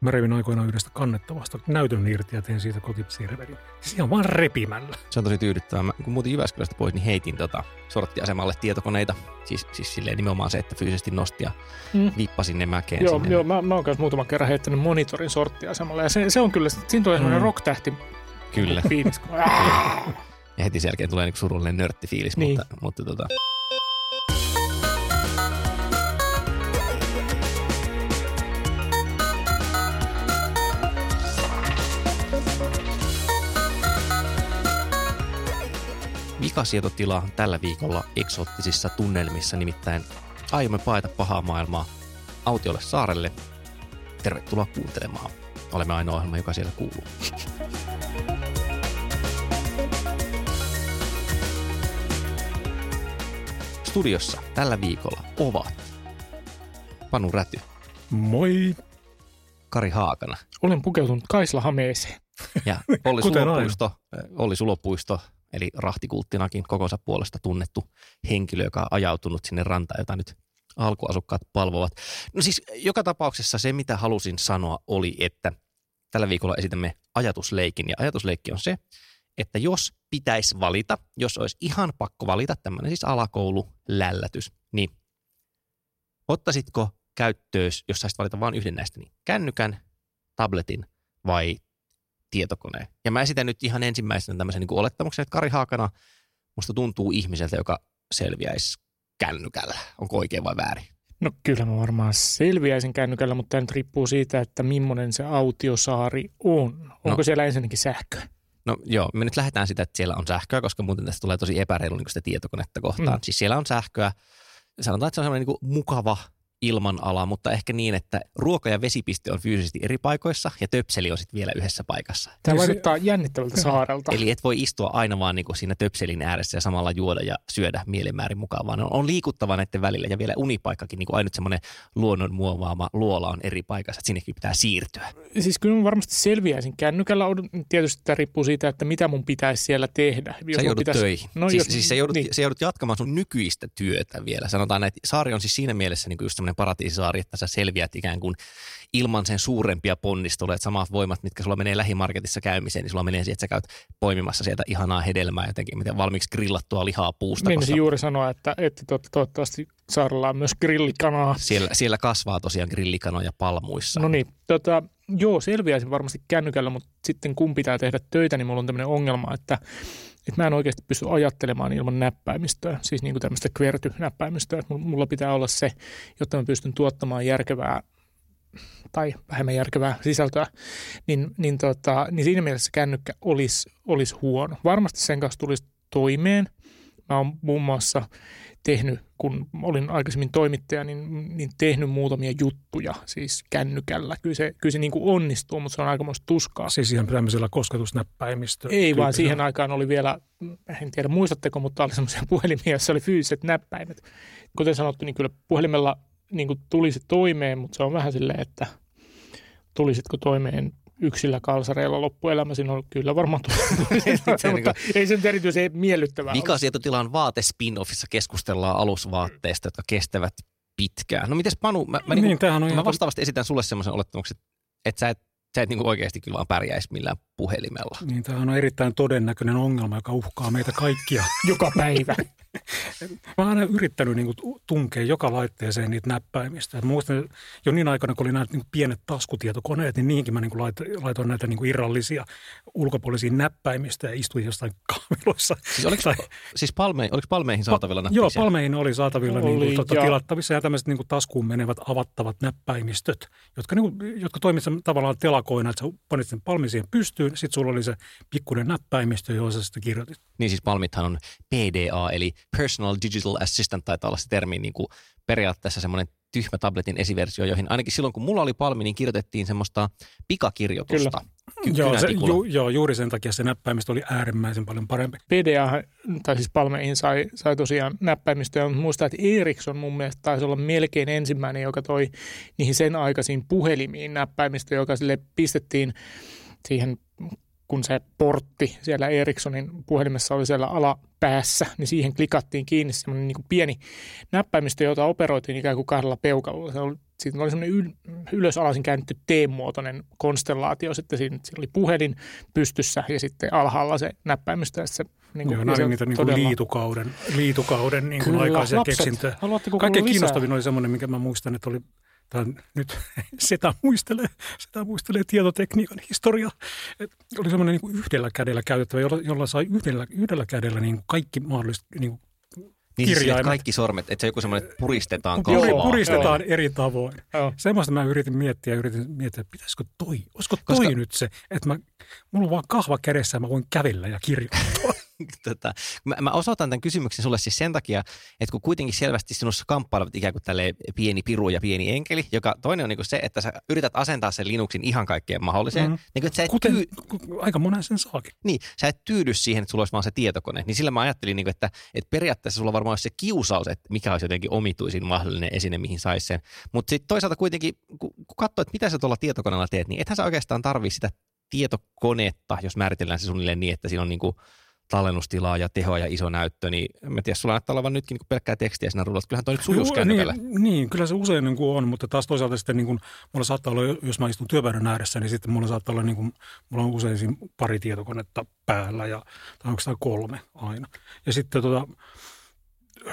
Mä revin aikoinaan yhdestä kannettavasta näytön irti ja tein siitä kotisirverin. Siis ihan vaan repimällä. Se on tosi tyydyttävää. Mä, kun muutin Jyväskylästä pois, niin heitin tota sorttiasemalle tietokoneita. Siis, siis silleen nimenomaan se, että fyysisesti nosti ja mm. vippasin ne mäkeen Joo, sinne. joo mä, mä oon kanssa muutaman kerran heittänyt monitorin sorttiasemalle ja se, se on kyllä, siinä tulee sellainen Mm. rock-tähti Kyllä. fiilis. kun- Ja heti sen jälkeen tulee niinku surullinen nörttifiilis, Niin. mutta, mutta tota, Vikasietotila on tällä viikolla eksoottisissa tunnelmissa, nimittäin aiomme paeta pahaa maailmaa autiolle saarelle. Tervetuloa kuuntelemaan. Olemme ainoa ohjelma, joka siellä kuuluu. Studiossa tällä viikolla ovat Panu Räty, Moi! Kari Haakana Olen pukeutunut Kaisla Hameeseen. ja Olli. Sulopuisto, Olli Sulopuisto, eli rahtikulttinakin kokonsa puolesta tunnettu henkilö, joka on ajautunut sinne rantaan, jota nyt alkuasukkaat palvovat. No siis joka tapauksessa se, mitä halusin sanoa, oli, että tällä viikolla esitämme ajatusleikin. Ja ajatusleikki on se, että jos pitäisi valita, jos olisi ihan pakko valita tämmöinen siis alakoululällätys, niin ottaisitko käyttöön, jos saisit valita vain yhden näistä, niin kännykän, tabletin vai tietokoneen. Ja mä esitän nyt ihan ensimmäisenä tämmöisen niin olettamuksen, että Kari Haakana musta tuntuu ihmiseltä, joka selviäisi kännykällä. Onko oikein vai väärin? No kyllä mä varmaan selviäisin kännykällä, mutta tämä nyt riippuu siitä, että millainen se autiosaari on. Onko No. siellä ensinnäkin sähköä? No joo, me nyt lähdetään sitä, että siellä on sähköä, koska muuten tästä tulee tosi epäreilu niin sitä tietokonetta kohtaan. Mm. Siis siellä on sähköä. Sanotaan, että se on semmoinen niin mukava ilmanala, mutta ehkä niin, että ruoka- ja vesipiste on fyysisesti eri paikoissa ja töpseli on sitten vielä yhdessä paikassa. Tämä vaikuttaa jännittävältä saarelta. Eli et voi istua aina vaan niin kuin siinä töpselin ääressä ja samalla juoda ja syödä mielenmäärin mukaan, vaan on, on liikuttava näiden välillä ja vielä unipaikkakin, niin kuin ainut semmoinen luonnon muovaama luola on eri paikassa, että sinnekin pitää siirtyä. Siis kyllä mä varmasti selviäisin kännykällä. On- Tietysti tämä riippuu siitä, että mitä mun pitäisi siellä tehdä. Jos Sä joudut pitäisi... töihin. No, siis, jos- siis sä, joudut, niin. niin. sä joudut jatkamaan sun nykyistä työtä vielä. Sanotaan, että saari on siis siinä mielessä niin kuin just semmoinen paratiisisaari, että sä selviät ikään kuin ilman sen suurempia ponnisteluja, että samat voimat, mitkä sulla menee lähimarketissa käymiseen, niin sulla menee siihen, että sä käyt poimimassa sieltä ihanaa hedelmää jotenkin, miten valmiiksi grillattua lihaa puusta, Meinasin koska juuri sanoa, että, että to, toivottavasti saarella on myös grillikanaa. siellä, siellä kasvaa tosiaan grillikanoja palmuissa. No niin, tota, joo, selviäisin varmasti kännykällä, mutta sitten kun pitää tehdä töitä, niin mulla on tämmöinen ongelma, että, että mä en oikeasti pysty ajattelemaan ilman näppäimistöä, siis niin kuin tämmöistä kverty-näppäimistöä. Että mulla- pitää olla se, jotta mä pystyn tuottamaan järkevää tai vähemmän järkevää sisältöä, niin, niin, tota, niin siinä mielessä kännykkä olisi, olisi huono. Varmasti sen kanssa tulisi toimeen. Mä oon muun muassa tehnyt, kun olin aikaisemmin toimittaja, niin, niin tehnyt muutamia juttuja siis kännykällä. Kyllä se, kyllä se niin kuin onnistuu, mutta se on aikamoista tuskaa. Siis ihan tämmöisellä kosketusnäppäimistö. Ei vaan siihen aikaan oli vielä, en tiedä muistatteko, mutta oli semmoisia puhelimia, joissa oli fyysiset näppäimet. Kuten sanottu, niin kyllä puhelimella niin kuin tulisi toimeen, mutta se on vähän silleen, että tulisitko toimeen yksillä kalsareilla loppuelämäsi, no kyllä varmaan tulisit, mutta ei se nyt erityisen miellyttävää ole. Vikasietotilan vaate spin-offissa keskustellaan alusvaatteista, jotka kestävät pitkään. No mites Panu, mä, mä, Niin, niinku, tämähän on mä ihan... vastaavasti esitän sulle semmoisen olettamuksen, että sä et, sä et niinku oikeasti kyllä vaan pärjäisi millään puhelimella. Niin, tämähän on erittäin todennäköinen ongelma, joka uhkaa meitä kaikkia. Joka päivä. Mä oon aina yrittänyt niin kuin, tunkea joka laitteeseen niitä näppäimistä. Et muistan jo niin aikana, kun oli nämä niin kuin, pienet taskutietokoneet, niin niihinkin mä niin kuin, laitoin, laitoin näitä niin kuin, irrallisia ulkopuolisia näppäimistä ja istuin jostain kahviloissa. Siis oliko, Tai- siis palme, oliko palmeihin saatavilla Joo, näppisiä? Palmeihin oli saatavilla niin Oli, kuin, tota, ja- tilattavissa ja tämmöiset niin kuin, taskuun menevät avattavat näppäimistöt, jotka, niin kuin, jotka toimivat tavallaan telakoina, että sä panit sen palmin siihen pystyyn, sitten sulla oli se pikkuinen näppäimistö, johon sä sitten kirjoitit. Niin siis Palmithan on PDA, eli Personal Digital Assistant, taitaa olla se termi niin kuin periaatteessa semmoinen tyhmä tabletin esiversio, joihin ainakin silloin kun mulla oli Palmi, niin kirjoitettiin semmoista pikakirjoitusta. Kyllä. Joo, se, ju, joo, juuri sen takia se näppäimistö oli äärimmäisen paljon parempi. PDA, tai siis Palmeihin sai, sai tosiaan näppäimistöä, mutta muistan, että Ericsson mun mielestä taisi olla melkein ensimmäinen, joka toi niihin sen aikaisiin puhelimiin näppäimistö, joka sille pistettiin siihen kun se portti siellä Ericssonin puhelimessa oli siellä alapäässä, niin siihen klikattiin kiinni semmoinen niin pieni näppäimistö, jota operoitiin ikään kuin kahdella peukalolla. Se oli, siitä oli semmoinen yl, ylösalaisin käännetty T-muotoinen konstellaatio. Sitten siinä, siinä oli puhelin pystyssä ja sitten alhaalla se näppäimistö. Se, niin kuin, Joo, nämä oli niitä niin kuin liitukauden, liitukauden niin kuin aikaisia lapset, keksintöjä. Kaikkein kiinnostavin oli semmoinen, mikä mä muistan, että oli tämä nyt sitä muistelee, sitä muistelee tietotekniikan historia. Et oli semmoinen niin kuin yhdellä kädellä käytettävä, jolla, jolla sai yhdellä, yhdellä kädellä niin kuin kaikki mahdolliset niin kuin niin siis kaikki sormet, että se joku semmoinen, että puristetaan kalvaa. Puristetaan joo. eri tavoin. Joo. Semmoista mä yritin miettiä, yritin miettiä, että pitäisikö toi, olisiko toi Koska... nyt se, että mä, mulla on vaan kahva kädessä ja mä voin kävellä ja kirjoittaa. tota, mä, mä osoitan tämän kysymyksen sulle siis sen takia, että kun kuitenkin selvästi sinussa kamppailevat ikään kuin tälle pieni piru ja pieni enkeli, joka toinen on niin kuin se, että sä yrität asentaa sen Linuxin ihan kaikkeen mahdolliseen. Mm-hmm. Niin kuin, että sä et Kuten tyy- aika monen sen saakin. Niin, sä et tyydy siihen, että sulla olisi vaan se tietokone. Niin sillä mä ajattelin, niin kuin, että, että periaatteessa sulla varmaan olisi se kiusaus, että mikä olisi jotenkin omituisin mahdollinen esine, mihin saisi sen. Mutta sitten toisaalta kuitenkin, kun katsoo, että mitä sä tuolla tietokoneella teet, niin ethän sä oikeastaan tarvii sitä tietokonetta, jos määritellään se suunnilleen niin, että siinä on niin kuin tallennustilaa ja tehoa ja iso näyttö, niin mä tiedän, sulla näyttää olevan nytkin niin pelkkää tekstiä siinä ruudulla. Kyllähän toi nyt sujuus niin, niin, kyllä se usein niin kuin on, mutta taas toisaalta sitten niin kuin, mulla saattaa olla, jos mä istun työpöydän ääressä, niin sitten mulla saattaa olla, niin kuin, mulla on usein pari tietokonetta päällä ja, tai onko tämä kolme aina. Ja sitten tota,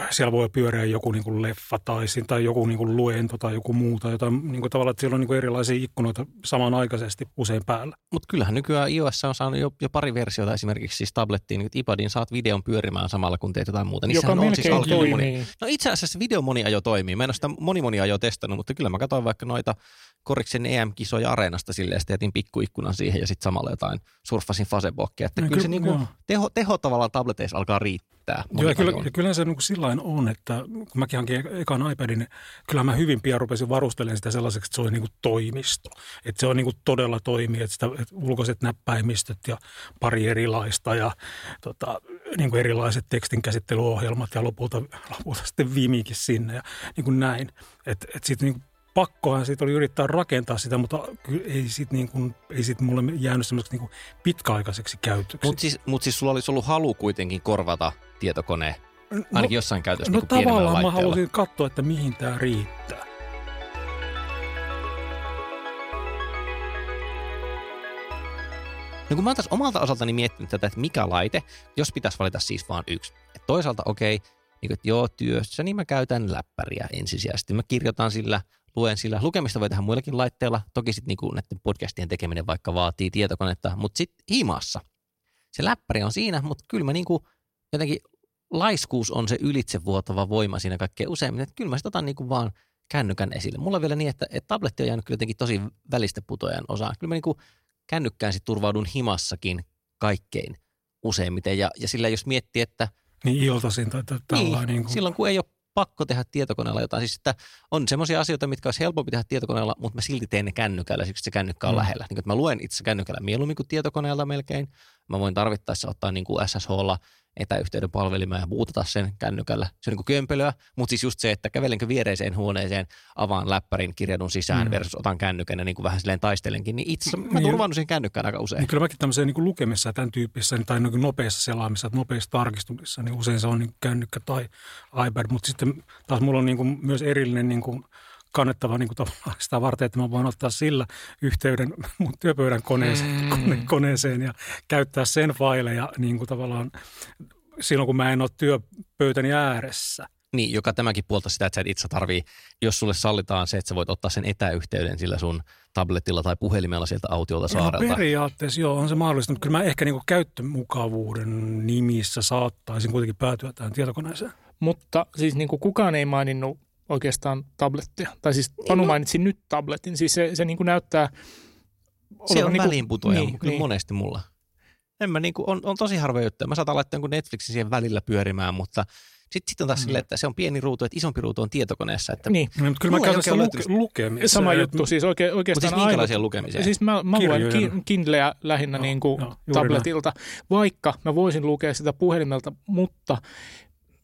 siellä voi pyöriä joku niin kuin leffa tai, tai joku niin kuin luento tai joku muu tai jotain niin kuin tavallaan, että siellä on niin kuin erilaisia ikkunoita samanaikaisesti usein päällä. Mutta kyllähän nykyään iOS on saanut jo, jo pari versiota esimerkiksi siis tablettiin, niin iPadin saat videon pyörimään samalla kun teet jotain muuta. Joka on siis toimii. Moni. No itse asiassa video moni ajo toimii. Mä en ole sitä moni moni ajo testannut, mutta kyllä mä katsoin vaikka noita Koriksen EM-kisoja areenasta silleen, ja jätin pikkuikkunan siihen ja sitten samalla jotain surffasin Facebookia. Että no, kyllä, kyllä se niinku teho, teho tavallaan tableteissa alkaa riittää. Joo, ja kyllä, kyllä se niin sillä on, että kun mäkin hankin ekan iPadin, niin kyllä mä hyvin pian rupesin varustelemaan sitä sellaiseksi, että se on niin kuin toimisto. Että se on niin kuin todella toimii, että, sitä, että ulkoiset näppäimistöt ja pari erilaista ja tota, niin kuin erilaiset tekstinkäsittelyohjelmat ja lopulta, lopulta sitten Vimikin sinne ja niin kuin näin. Että et sitten niin pakkohan siitä oli yrittää rakentaa sitä, mutta ei siitä niin kuin, ei siitä mulle jäänyt semmoiseksi niin pitkäaikaiseksi käytöksi. Mutta siis, mut siis sulla olisi ollut halu kuitenkin korvata tietokone no, ainakin jossain käytössä No niin tavallaan mä halusin katsoa, että mihin tämä riittää. No kun mä oon taas omalta osaltani miettinyt tätä, että mikä laite, jos pitäisi valita siis vaan yksi. Et toisaalta okei, okay, niin kuin, että joo, työssä, niin mä käytän läppäriä ensisijaisesti. Mä kirjoitan sillä luen sillä. Lukemista voi tehdä muillakin laitteilla. Toki sitten niinku näiden podcastien tekeminen vaikka vaatii tietokonetta, mutta sitten himassa. Se läppäri on siinä, mutta kyllä mä niinku jotenkin laiskuus on se ylitsevuotava voima siinä kaikkein useimmin. Että kyllä mä sitten otan niinku vaan kännykän esille. Mulla on vielä niin, että, että tabletti on jäänyt kyllä jotenkin tosi välistä putojan osaan. Kyllä mä niinku kännykkään sitten turvaudun himassakin kaikkein useimmiten. Ja, ja sillä jos miettii, että... Niin iltaisin tai tällainen. Niin, niin kuin... silloin kun ei ole pakko tehdä tietokoneella jotain. Siis että on semmoisia asioita, mitkä olisi helpompi tehdä tietokoneella, mutta mä silti teen ne kännykällä, siksi se kännykkä on mm. lähellä. Niin, että mä luen itse kännykällä mieluummin kuin tietokoneella melkein. Mä voin tarvittaessa ottaa niin kuin SSHlla etäyhteyden palvelimen ja buutata sen kännykällä. Se on niin kuin kömpelöä, mutta siis just se, että kävelenkö viereiseen huoneeseen, avaan läppärin, kirjadun sisään mm. versus otan kännykän ja niin kuin vähän silleen taistelenkin, niin itse mä niin, turvannut sen kännykkään aika usein. Niin kyllä mäkin tämmöiseen niin lukemissa ja tämän tyyppissä tai niin nopeassa selaamissa, nopeissa tarkistuksissa, niin usein se on niin kännykkä tai iPad, mutta sitten taas mulla on niin kuin myös erillinen niin kuin kannettava niin kuin sitä varten, että mä voin ottaa sillä yhteyden mun työpöydän koneeseen, mm. kone, koneeseen ja käyttää sen faileja niin kuin tavallaan silloin, kun mä en ole työpöytäni ääressä. Niin, joka tämäkin puolta sitä, että sä et itse tarvii, jos sulle sallitaan se, että sä voit ottaa sen etäyhteyden sillä sun tabletilla tai puhelimella sieltä autiolta saarelta. No periaatteessa joo, on se mahdollista, mutta kyllä mä ehkä niin käyttömukavuuden nimissä saattaisin kuitenkin päätyä tähän tietokoneeseen. Mutta siis niin kuin kukaan ei maininnut oikeastaan tablettia. Tai siis Panu no. mainitsi nyt tabletin. Siis se, se niin kuin näyttää... Se on niin väliinputoja niin, kyllä niin. monesti mulla. En mä niinku, on, on tosi harvoja juttuja. Mä saatan laittaa jonkun Netflixin siihen välillä pyörimään, mutta sitten sit on taas mm. silleen, että se on pieni ruutu, että isompi ruutu on tietokoneessa. Että niin. No, mutta kyllä mä käytän sitä luke, lukemista. Sama juttu, siis oike, oikeastaan Mutta siis minkälaisia lukemisia? Siis mä, mä luen ki, Kindleä lähinnä no, niin kuin no, tabletilta, näin. vaikka mä voisin lukea sitä puhelimelta, mutta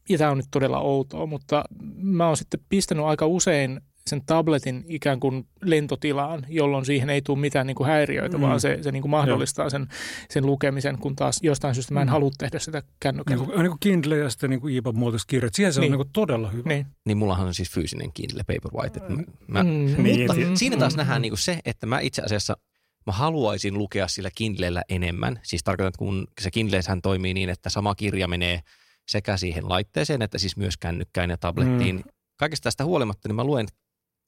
ja tämä on nyt todella outoa, mutta mä oon sitten pistänyt aika usein sen tabletin ikään kuin lentotilaan, jolloin siihen ei tule mitään niin kuin häiriöitä, mm. vaan se, se niin kuin mahdollistaa sen, sen lukemisen, kun taas jostain syystä mä en mm. halua tehdä sitä kännykällä. Niin kuin, niin kuin Kindle ja sitten niin kuin EPUB-muotoiset kirjat, siihen se niin. on niin kuin todella hyvä. Niin. niin mullahan on siis fyysinen Kindle Paperwhite. Että mä, mä, mm. niin, mutta niin. siinä taas mm. nähdään niin kuin se, että mä itse asiassa mä haluaisin lukea sillä Kindlellä enemmän. Siis tarkoitan, että kun se Kindlehän toimii niin, että sama kirja menee sekä siihen laitteeseen että siis myös kännykkään ja tablettiin. Mm. Kaikesta tästä huolimatta, niin mä luen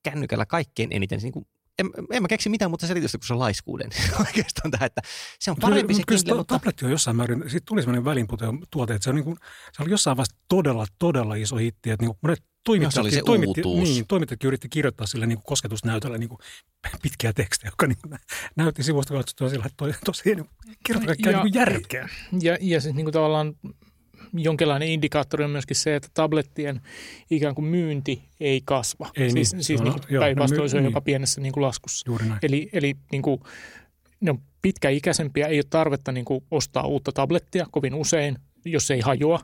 kännykällä kaikkein eniten, niin kuin, en, en mä keksi mitään muuta selitystä kuin se laiskuuden oikeastaan tähän, että se on parempi se Kindle, mutta... Tabletti on jossain määrin, siitä tuli sellainen välinputeen tuote, että se, on niin kuin, se oli jossain vaiheessa todella, todella iso hitti, että niin kuin monet toimittajat, no, se toimitti, niin, toimittajatkin yritti kirjoittaa sille niin kuin kosketusnäytöllä niin kuin pitkiä tekstejä, jotka niin näytti sivusta katsottua sillä, että toi, tosiaan niin kirjoittaa kaikkea niin järkeä. Ja, ja siis niin kuin tavallaan jonkinlainen indikaattori on myöskin se, että tablettien ikään kuin myynti ei kasva. Ei siis niin. siis no, niin päinvastoin se on niin. jopa pienessä niin kuin laskussa. Juuri näin. Eli, eli niin kuin, ne on pitkäikäisempiä, ei ole tarvetta niin kuin ostaa uutta tablettia kovin usein, jos ei hajoa.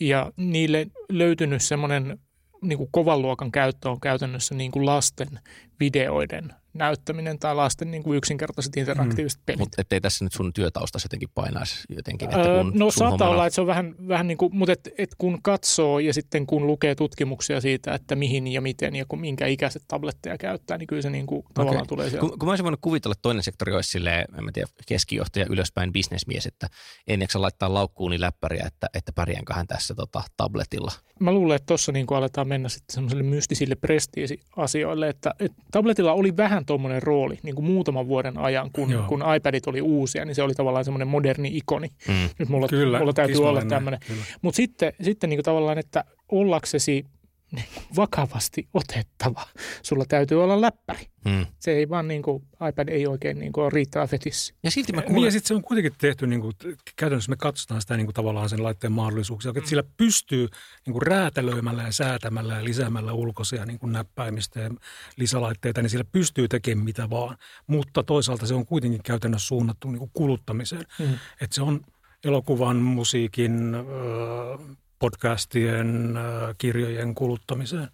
Ja niille löytynyt semmoinen niin kuin kovan luokan käyttö on käytännössä niin kuin lasten videoiden näyttäminen tai lasten niin kuin yksinkertaiset interaktiiviset mm. pelit. Mutta ettei tässä nyt sun työtaustasi jotenkin painaisi jotenkin? Että kun no saattaa olla, että se on vähän, vähän niin kuin, mutta et, et kun katsoo ja sitten kun lukee tutkimuksia siitä, että mihin ja miten ja kun, minkä ikäiset tabletteja käyttää, niin kyllä se niin kuin tavallaan okay. tulee sieltä. Kun, kun mä olisin voinut kuvitella, että toinen sektori olisi silleen, en mä tiedä, keskijohtaja ylöspäin bisnesmies, että ennen laittaa laukkuun niin läppäriä, että, että pärjäänköhän tässä tota, tabletilla. Mä luulen, että tuossa niin aletaan mennä sitten semmoiselle mystisille prestiisi-asioille, että, että tabletilla oli vähän tuommoinen rooli niin kuin muutaman vuoden ajan, kun, kun iPadit oli uusia, niin se oli tavallaan semmoinen moderni ikoni. Mm. Nyt mulla, Kyllä, mulla täytyy olla tämmöinen. Mutta sitten, sitten niin kuin tavallaan, että ollaksesi vakavasti otettava. Sulla täytyy olla läppäri. Hmm. Se ei vaan niin kuin, iPad ei oikein niin kuin, ole riittävä fetissi. Ja silti mä kuulen... Niin ja sitten se on kuitenkin tehty, niin kuin, käytännössä me katsotaan sitä niin kuin, tavallaan sen laitteen mahdollisuuksia, että sillä pystyy niin kuin, räätälöimällä ja säätämällä ja lisäämällä ulkoisia niin kuin, näppäimistä ja lisälaitteita, niin sillä pystyy tekemään mitä vaan. Mutta toisaalta se on kuitenkin käytännössä suunnattu niin kuin, kuluttamiseen. Hmm. Että se on elokuvan, musiikin, podcastien, äh, kirjojen kuluttamiseen.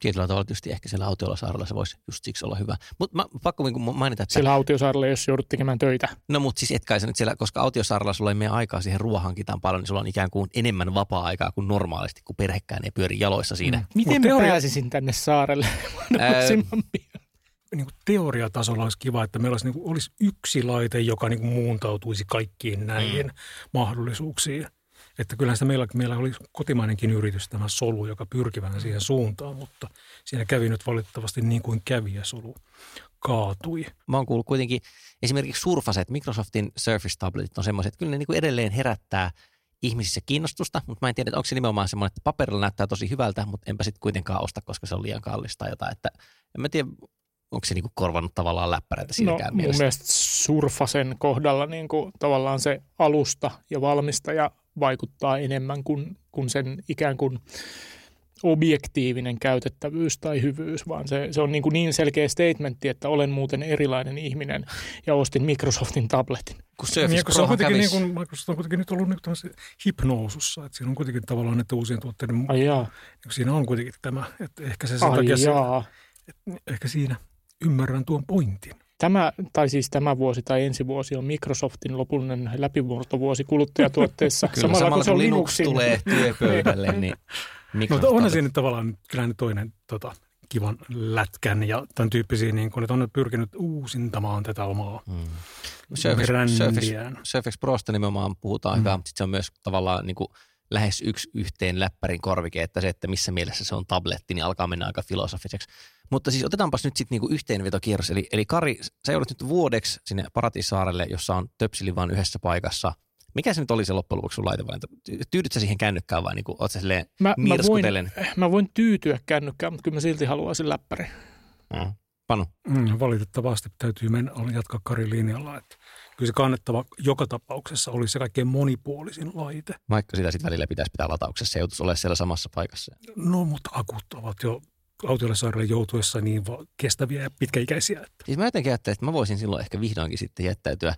Tietyllä tavalla tietysti ehkä siellä autiosaarella se voisi just siksi olla hyvä. Mutta pakko niin mainita, että... Siellä autiosaarella, jos joudut tekemään töitä. No mutta siis etkä nyt siellä, koska autiosaarella sulla ei mene aikaa siihen ruohankintaan paljon, niin sulla on ikään kuin enemmän vapaa-aikaa kuin normaalisti, kun perhekään ei pyöri jaloissa siinä. Mm. Miten mä teoria... pääsisin tänne saarelle? niin kuin teoriatasolla olisi kiva, että meillä olisi, niin kuin, olisi yksi laite, joka niin kuin muuntautuisi kaikkiin näihin mm. mahdollisuuksiin. Että kyllähän sitä meillä, meillä oli kotimainenkin yritys, tämä solu, joka pyrki vähän siihen suuntaan, mutta siinä kävi nyt valitettavasti niin kuin kävi ja solu kaatui. Mä oon kuullut kuitenkin esimerkiksi Surfaset, Microsoftin Surface Tabletit on semmoiset, että kyllä ne niin kuin edelleen herättää ihmisissä kiinnostusta, mutta mä en tiedä, että onko se nimenomaan semmoinen, että paperilla näyttää tosi hyvältä, mutta enpä sitten kuitenkaan osta, koska se on liian kallista tai jotain. Että en mä tiedä, onko se niinku korvannut tavallaan läppäreitä siinäkään no, mielessä? Mun mielestä Surfasen kohdalla niinku tavallaan se alusta ja valmistaja vaikuttaa enemmän kuin, kuin sen ikään kuin objektiivinen käytettävyys tai hyvyys, vaan se, se on niin, kuin niin selkeä statementti, että olen muuten erilainen ihminen ja ostin Microsoftin tabletin. Kun Surface niin, kun se on kuitenkin, niin kuin, Microsoft on kuitenkin nyt ollut niin hipnousussa, että siinä on kuitenkin tavallaan että uusien tuotteiden, Ai jaa. niin siinä on kuitenkin tämä, että ehkä se sen Ai takia se, että ehkä siinä ymmärrän tuon pointin. Tämä, tai siis tämä vuosi tai ensi vuosi on Microsoftin lopullinen läpimurtovuosi kuluttajatuotteissa. kyllä, samalla, samalla kun, kun Linux tulee työpöydälle, niin Mutta onhan siinä tavallaan kyllä toinen tota, kivan lätkän ja tämän tyyppisiä, niin kun, että on pyrkinyt uusintamaan tätä omaa mm. Surface, Surface, Surface Prosta nimenomaan puhutaan mm. hyvää, mutta se on myös tavallaan niin kuin lähes yksi yhteen läppärin korvike, että se, että missä mielessä se on tabletti, niin alkaa mennä aika filosofiseksi. Mutta siis otetaanpas nyt sitten niinku yhteenvetokierros. Eli, eli Kari, sä joudut nyt vuodeksi sinne Paratisaarelle, jossa on töpsili vain yhdessä paikassa. Mikä se nyt oli se loppujen lopuksi sun laitevalinta? Tyydyt sä siihen kännykkään vai niinku, oot sä silleen mä, mä, voin, mä voin tyytyä kännykkään, mutta kyllä mä silti haluaisin läppäri. Mm. Panu. Mm, valitettavasti täytyy mennä, jatkaa Karin linjalla. Että kyllä se kannettava joka tapauksessa oli se kaikkein monipuolisin laite. Vaikka sitä sitten välillä pitäisi pitää latauksessa ja joutuisi olemaan siellä samassa paikassa. No, mutta akut ovat jo autiolle sairaille joutuessa niin kestäviä ja pitkäikäisiä. Että. Siis mä jotenkin ajattelin, että mä voisin silloin ehkä vihdoinkin sitten jättäytyä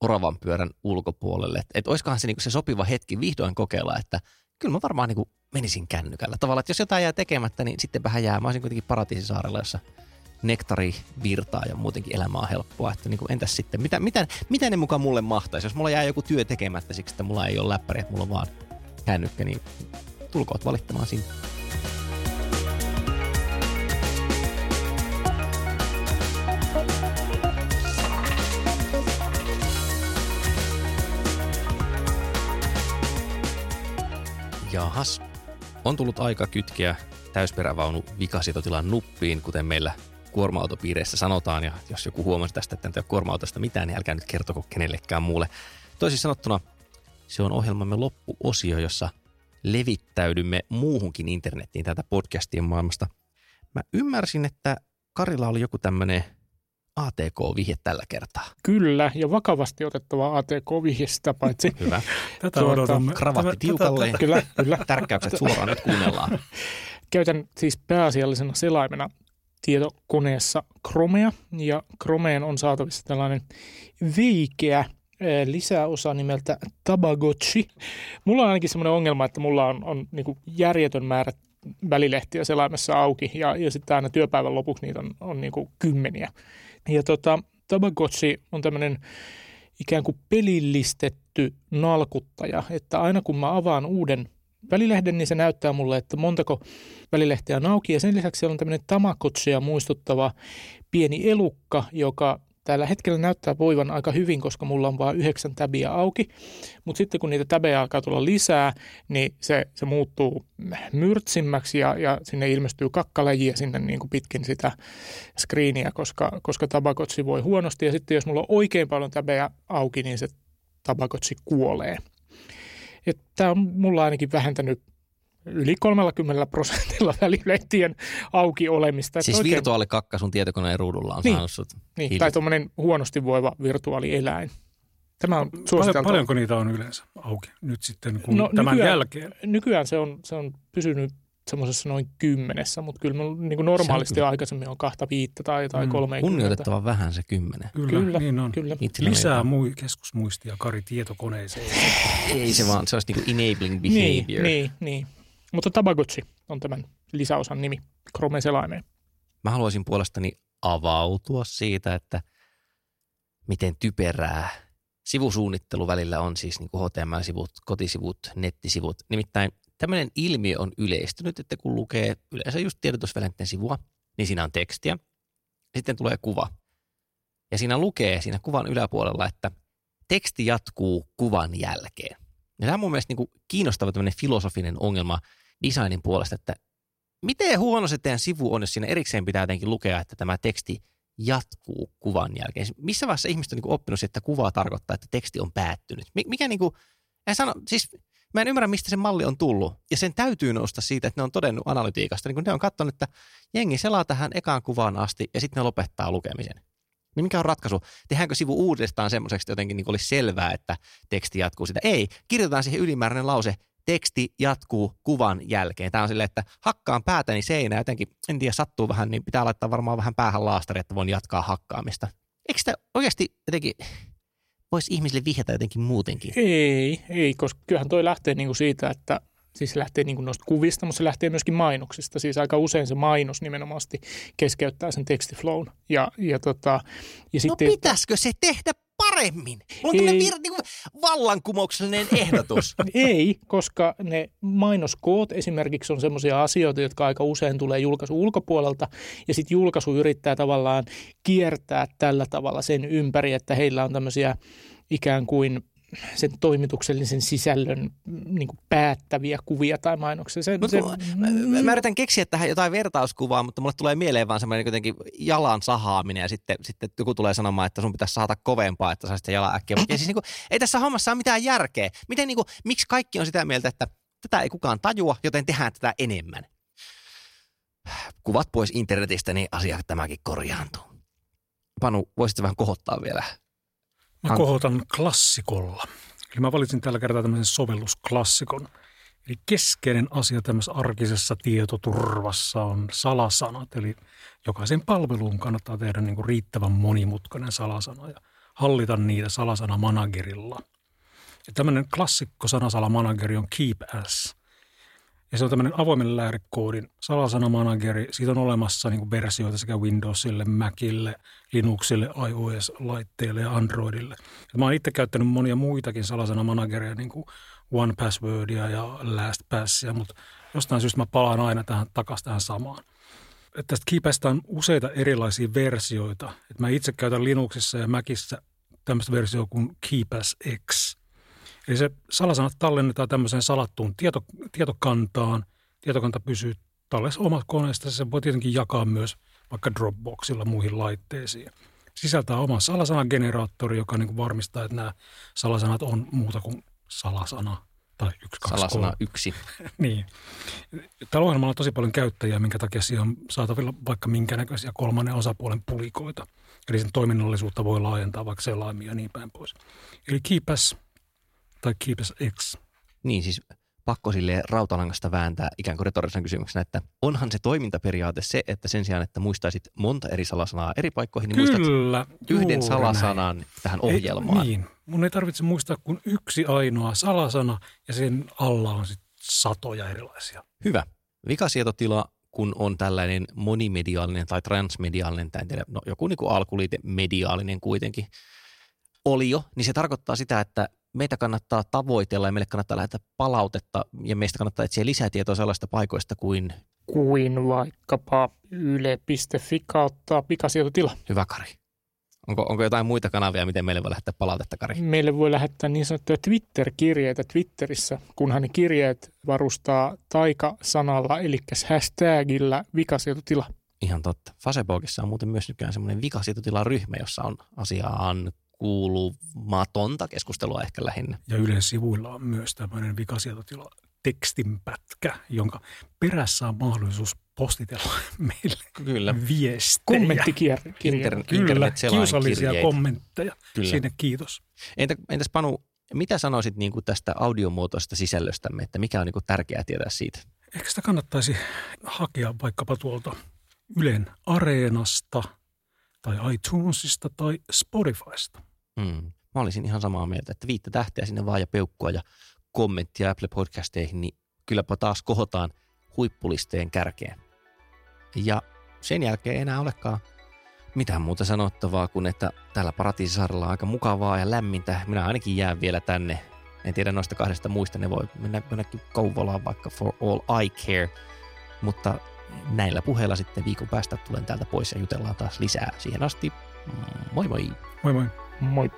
oravan pyörän ulkopuolelle. Että et olisikohan se, niin se sopiva hetki vihdoin kokeilla, että kyllä mä varmaan niin menisin kännykällä. Tavallaan, että jos jotain jää tekemättä, niin sitten vähän jää. Mä olisin kuitenkin paratiisisaarella, jossa nektari virtaa ja muutenkin elämä on helppoa. Että niin kuin, entäs sitten, mitä, mitä, mitä ne mukaan mulle mahtaisi? Jos mulla jää joku työ tekemättä siksi, että mulla ei ole läppäri, että mulla on vaan kännykkä, niin tulkoot valittamaan sinne. Jahas. On tullut aika kytkeä täysperävaunu vikasitotilan nuppiin, kuten meillä kuorma-autopiireissä sanotaan. Ja jos joku huomasi tästä, että en tiedä kuorma-autosta mitään, niin älkää nyt kertoko kenellekään muulle. Toisin sanottuna se on ohjelmamme loppuosio, jossa levittäydymme muuhunkin internettiin tätä podcastien maailmasta. Mä ymmärsin, että Karilla oli joku tämmöinen ATK-vihje tällä kertaa. Kyllä, ja vakavasti otettava ATK-vihje sitä paitsi. Hyvä. Tätä tuota, odotamme. Kravatti tiukalleen. Kyllä, kyllä. Tärkkäykset suoraan nyt kuunnellaan. Käytän siis pääasiallisena selaimena tietokoneessa Chromea, ja Chromeen on saatavissa tällainen veikeä lisäosa nimeltä Tabagotchi. Mulla on ainakin semmoinen ongelma, että mulla on, on niin järjetön määrä välilehtiä selaimessa auki ja, ja sitten aina työpäivän lopuksi niitä on, on niin kymmeniä. Ja tota, Tabagotchi on tämmöinen ikään kuin pelillistetty nalkuttaja, että aina kun mä avaan uuden välilehden, niin se näyttää mulle, että montako välilehtiä on auki. Ja sen lisäksi siellä on tämmöinen Tamagotchia muistuttava pieni elukka, joka tällä hetkellä näyttää voivan aika hyvin, koska mulla on vain yhdeksän täbiä auki. Mutta sitten kun niitä täbejä alkaa tulla lisää, niin se, se muuttuu myrtsimmäksi ja, ja sinne ilmestyy kakkalajia sinne niin kuin pitkin sitä screeniä, koska, koska tabakotsi voi huonosti. Ja sitten jos mulla on oikein paljon täbejä auki, niin se tabakotsi kuolee. Tämä on mulla ainakin vähentänyt yli 30 prosentilla välilehtien auki olemista. Siis oikein... virtuaalikakka sun tietokoneen ruudulla on niin, saanut sut niin, Tai tuommoinen huonosti voiva virtuaalieläin. Tämä on Paljon, paljonko niitä on yleensä auki nyt sitten kun no, tämän nykyään, jälkeen? Nykyään se on, se on pysynyt semmoisessa noin kymmenessä, mutta kyllä niin kuin normaalisti on aikaisemmin on kahta viittä tai, tai mm. kolme. Kunnioitettava vähän se kymmenen. Kyllä, kyllä niin on. Kyllä. Lisää mui, keskusmuistia Kari tietokoneeseen. Ei se vaan, se olisi niin kuin enabling behavior. Niin, niin, niin. Mutta Tabagotchi on tämän lisäosan nimi, Chrome-selaimeen. Mä haluaisin puolestani avautua siitä, että miten typerää sivusuunnittelu välillä on siis niin kuin HTML-sivut, kotisivut, nettisivut. Nimittäin tämmöinen ilmiö on yleistynyt, että kun lukee yleensä just tiedotusvälineiden sivua, niin siinä on tekstiä. Sitten tulee kuva. Ja siinä lukee siinä kuvan yläpuolella, että teksti jatkuu kuvan jälkeen. Ja tämä on mun mielestä niin kuin kiinnostava tämmöinen filosofinen ongelma designin puolesta, että miten huono se teidän sivu on, jos siinä erikseen pitää jotenkin lukea, että tämä teksti jatkuu kuvan jälkeen. Missä vaiheessa ihmiset on niin oppinut, että kuva tarkoittaa, että teksti on päättynyt? Mikä niin kuin, en sano, siis mä en ymmärrä, mistä se malli on tullut. Ja sen täytyy nousta siitä, että ne on todennut analytiikasta. Niin kun ne on katsonut, että jengi selaa tähän ekaan kuvaan asti ja sitten ne lopettaa lukemisen. Niin mikä on ratkaisu? Tehdäänkö sivu uudestaan semmoiseksi, että jotenkin niin olisi selvää, että teksti jatkuu sitä? Ei, kirjoitetaan siihen ylimääräinen lause, teksti jatkuu kuvan jälkeen. Tämä on silleen, että hakkaan päätäni seinä jotenkin, en tiedä, sattuu vähän, niin pitää laittaa varmaan vähän päähän laastari, että voin jatkaa hakkaamista. Eikö sitä oikeasti jotenkin, voisi ihmisille vihjata jotenkin muutenkin? Ei, ei, koska kyllähän toi lähtee niinku siitä, että siis se lähtee niin noista kuvista, mutta se lähtee myöskin mainoksista. Siis aika usein se mainos nimenomaan keskeyttää sen tekstiflown. Ja, ja, tota, ja no sitten, pitäisikö se tehdä paremmin? Mulla vir, niin kuin vallankumouksellinen ehdotus. Ei, koska ne mainoskoot esimerkiksi on sellaisia asioita, jotka aika usein tulee julkaisu ulkopuolelta. Ja sitten julkaisu yrittää tavallaan kiertää tällä tavalla sen ympäri, että heillä on tämmöisiä ikään kuin sen toimituksellisen sisällön niin kuin päättäviä kuvia tai mainoksia. Se, se, mä, mä, mä yritän keksiä tähän jotain vertauskuvaa, mutta mulle tulee mieleen vaan semmoinen jotenkin jalan sahaaminen ja sitten, sitten joku tulee sanomaan, että sun pitäisi saada kovempaa, että saisit jalan äkkiä. Ja siis niin kuin, ei tässä hommassa ole mitään järkeä. Miten, niin kuin, miksi kaikki on sitä mieltä, että tätä ei kukaan tajua, joten tehdään tätä enemmän? kuvat pois internetistä, niin asia tämäkin korjaantuu. Panu, voisitko vähän kohottaa vielä? Mä kohotan klassikolla. Eli mä valitsin tällä kertaa tämmöisen sovellusklassikon. Eli keskeinen asia tämmöisessä arkisessa tietoturvassa on salasanat. Eli jokaisen palveluun kannattaa tehdä niin kuin riittävän monimutkainen salasana ja hallita niitä salasana-managerilla. Ja tämmöinen klassikko sanasalamanageri on Keep As. Ja se on tämmöinen avoimen lähdekoodin salasanamanageri. Siitä on olemassa niin kuin versioita sekä Windowsille, Macille, Linuxille, iOS-laitteille ja Androidille. Ja mä oon itse käyttänyt monia muitakin salasanamanagereja, niin kuin One Passwordia ja LastPassia, mutta jostain syystä mä palaan aina tähän takaisin tähän samaan. Että tästä Keepasta on useita erilaisia versioita. Et mä itse käytän Linuxissa ja Macissa tämmöistä versioa kuin Keepas X. Eli se salasanat tallennetaan tämmöiseen salattuun tieto, tietokantaan. Tietokanta pysyy tallessa omassa koneesta. Se voi tietenkin jakaa myös vaikka Dropboxilla muihin laitteisiin. Sisältää oman salasanageneraattori, joka niin varmistaa, että nämä salasanat on muuta kuin salasana tai yksi, kaksi, Salasana kolme. yksi. Niin. Tällä ohjelmalla on tosi paljon käyttäjiä, minkä takia siihen on saatavilla vaikka minkä näköisiä kolmannen osapuolen pulikoita. Eli sen toiminnallisuutta voi laajentaa vaikka selaimia ja niin päin pois. Eli Keepas tai Keepas X. Niin siis pakko sille rautalangasta vääntää ikään kuin retorisena kysymyksenä, että onhan se toimintaperiaate se, että sen sijaan, että muistaisit monta eri salasanaa eri paikkoihin, niin muistat Kyllä, yhden juuri salasanan näin. tähän ohjelmaan. Ei, niin. Mun ei tarvitse muistaa kuin yksi ainoa salasana ja sen alla on sitten satoja erilaisia. Hyvä. Vikasietotila, kun on tällainen monimediaalinen tai transmediaalinen, tai en tiedä, no joku niin kuin alkuliite mediaalinen kuitenkin oli jo, niin se tarkoittaa sitä, että meitä kannattaa tavoitella ja meille kannattaa lähettää palautetta ja meistä kannattaa etsiä lisätietoa sellaista paikoista kuin Kuin vaikkapa yle.fi kautta pikasietotila. Hyvä Kari. Onko, onko jotain muita kanavia, miten meille voi lähettää palautetta, Kari? Meille voi lähettää niin sanottuja Twitter-kirjeitä Twitterissä, kunhan ne kirjeet varustaa taikasanalla, eli hashtagillä vikasietotila. Ihan totta. Facebookissa on muuten myös nykyään semmoinen vikasietotilaryhmä, jossa on asiaan kuulumatonta keskustelua ehkä lähinnä. Ja Ylen sivuilla on myös tämmöinen vikasietotila tekstinpätkä, jonka perässä on mahdollisuus postitella meille Kyllä. viestejä. Kommenttikirje. Inter- Kyllä, kiusallisia kirjeitä. kommentteja. Kyllä. Sinne kiitos. Entä, entäs Panu, mitä sanoisit niin kuin tästä audiomuotoista sisällöstämme, että mikä on niin kuin tärkeää tietää siitä? Ehkä sitä kannattaisi hakea vaikkapa tuolta Ylen Areenasta tai iTunesista tai Spotifysta. Mm. Mä olisin ihan samaa mieltä, että viittä tähteä sinne vaan ja peukkua ja kommenttia Apple Podcasteihin, niin kylläpä taas kohotaan huippulisteen kärkeen. Ja sen jälkeen ei enää olekaan mitään muuta sanottavaa kuin, että täällä Paratiisisaarella on aika mukavaa ja lämmintä. Minä ainakin jään vielä tänne. En tiedä noista kahdesta muista, ne voi mennä jonnekin Kouvolaan vaikka for all I care. Mutta näillä puheilla sitten viikon päästä tulen täältä pois ja jutellaan taas lisää. Siihen asti, moi moi! Moi moi. Moi.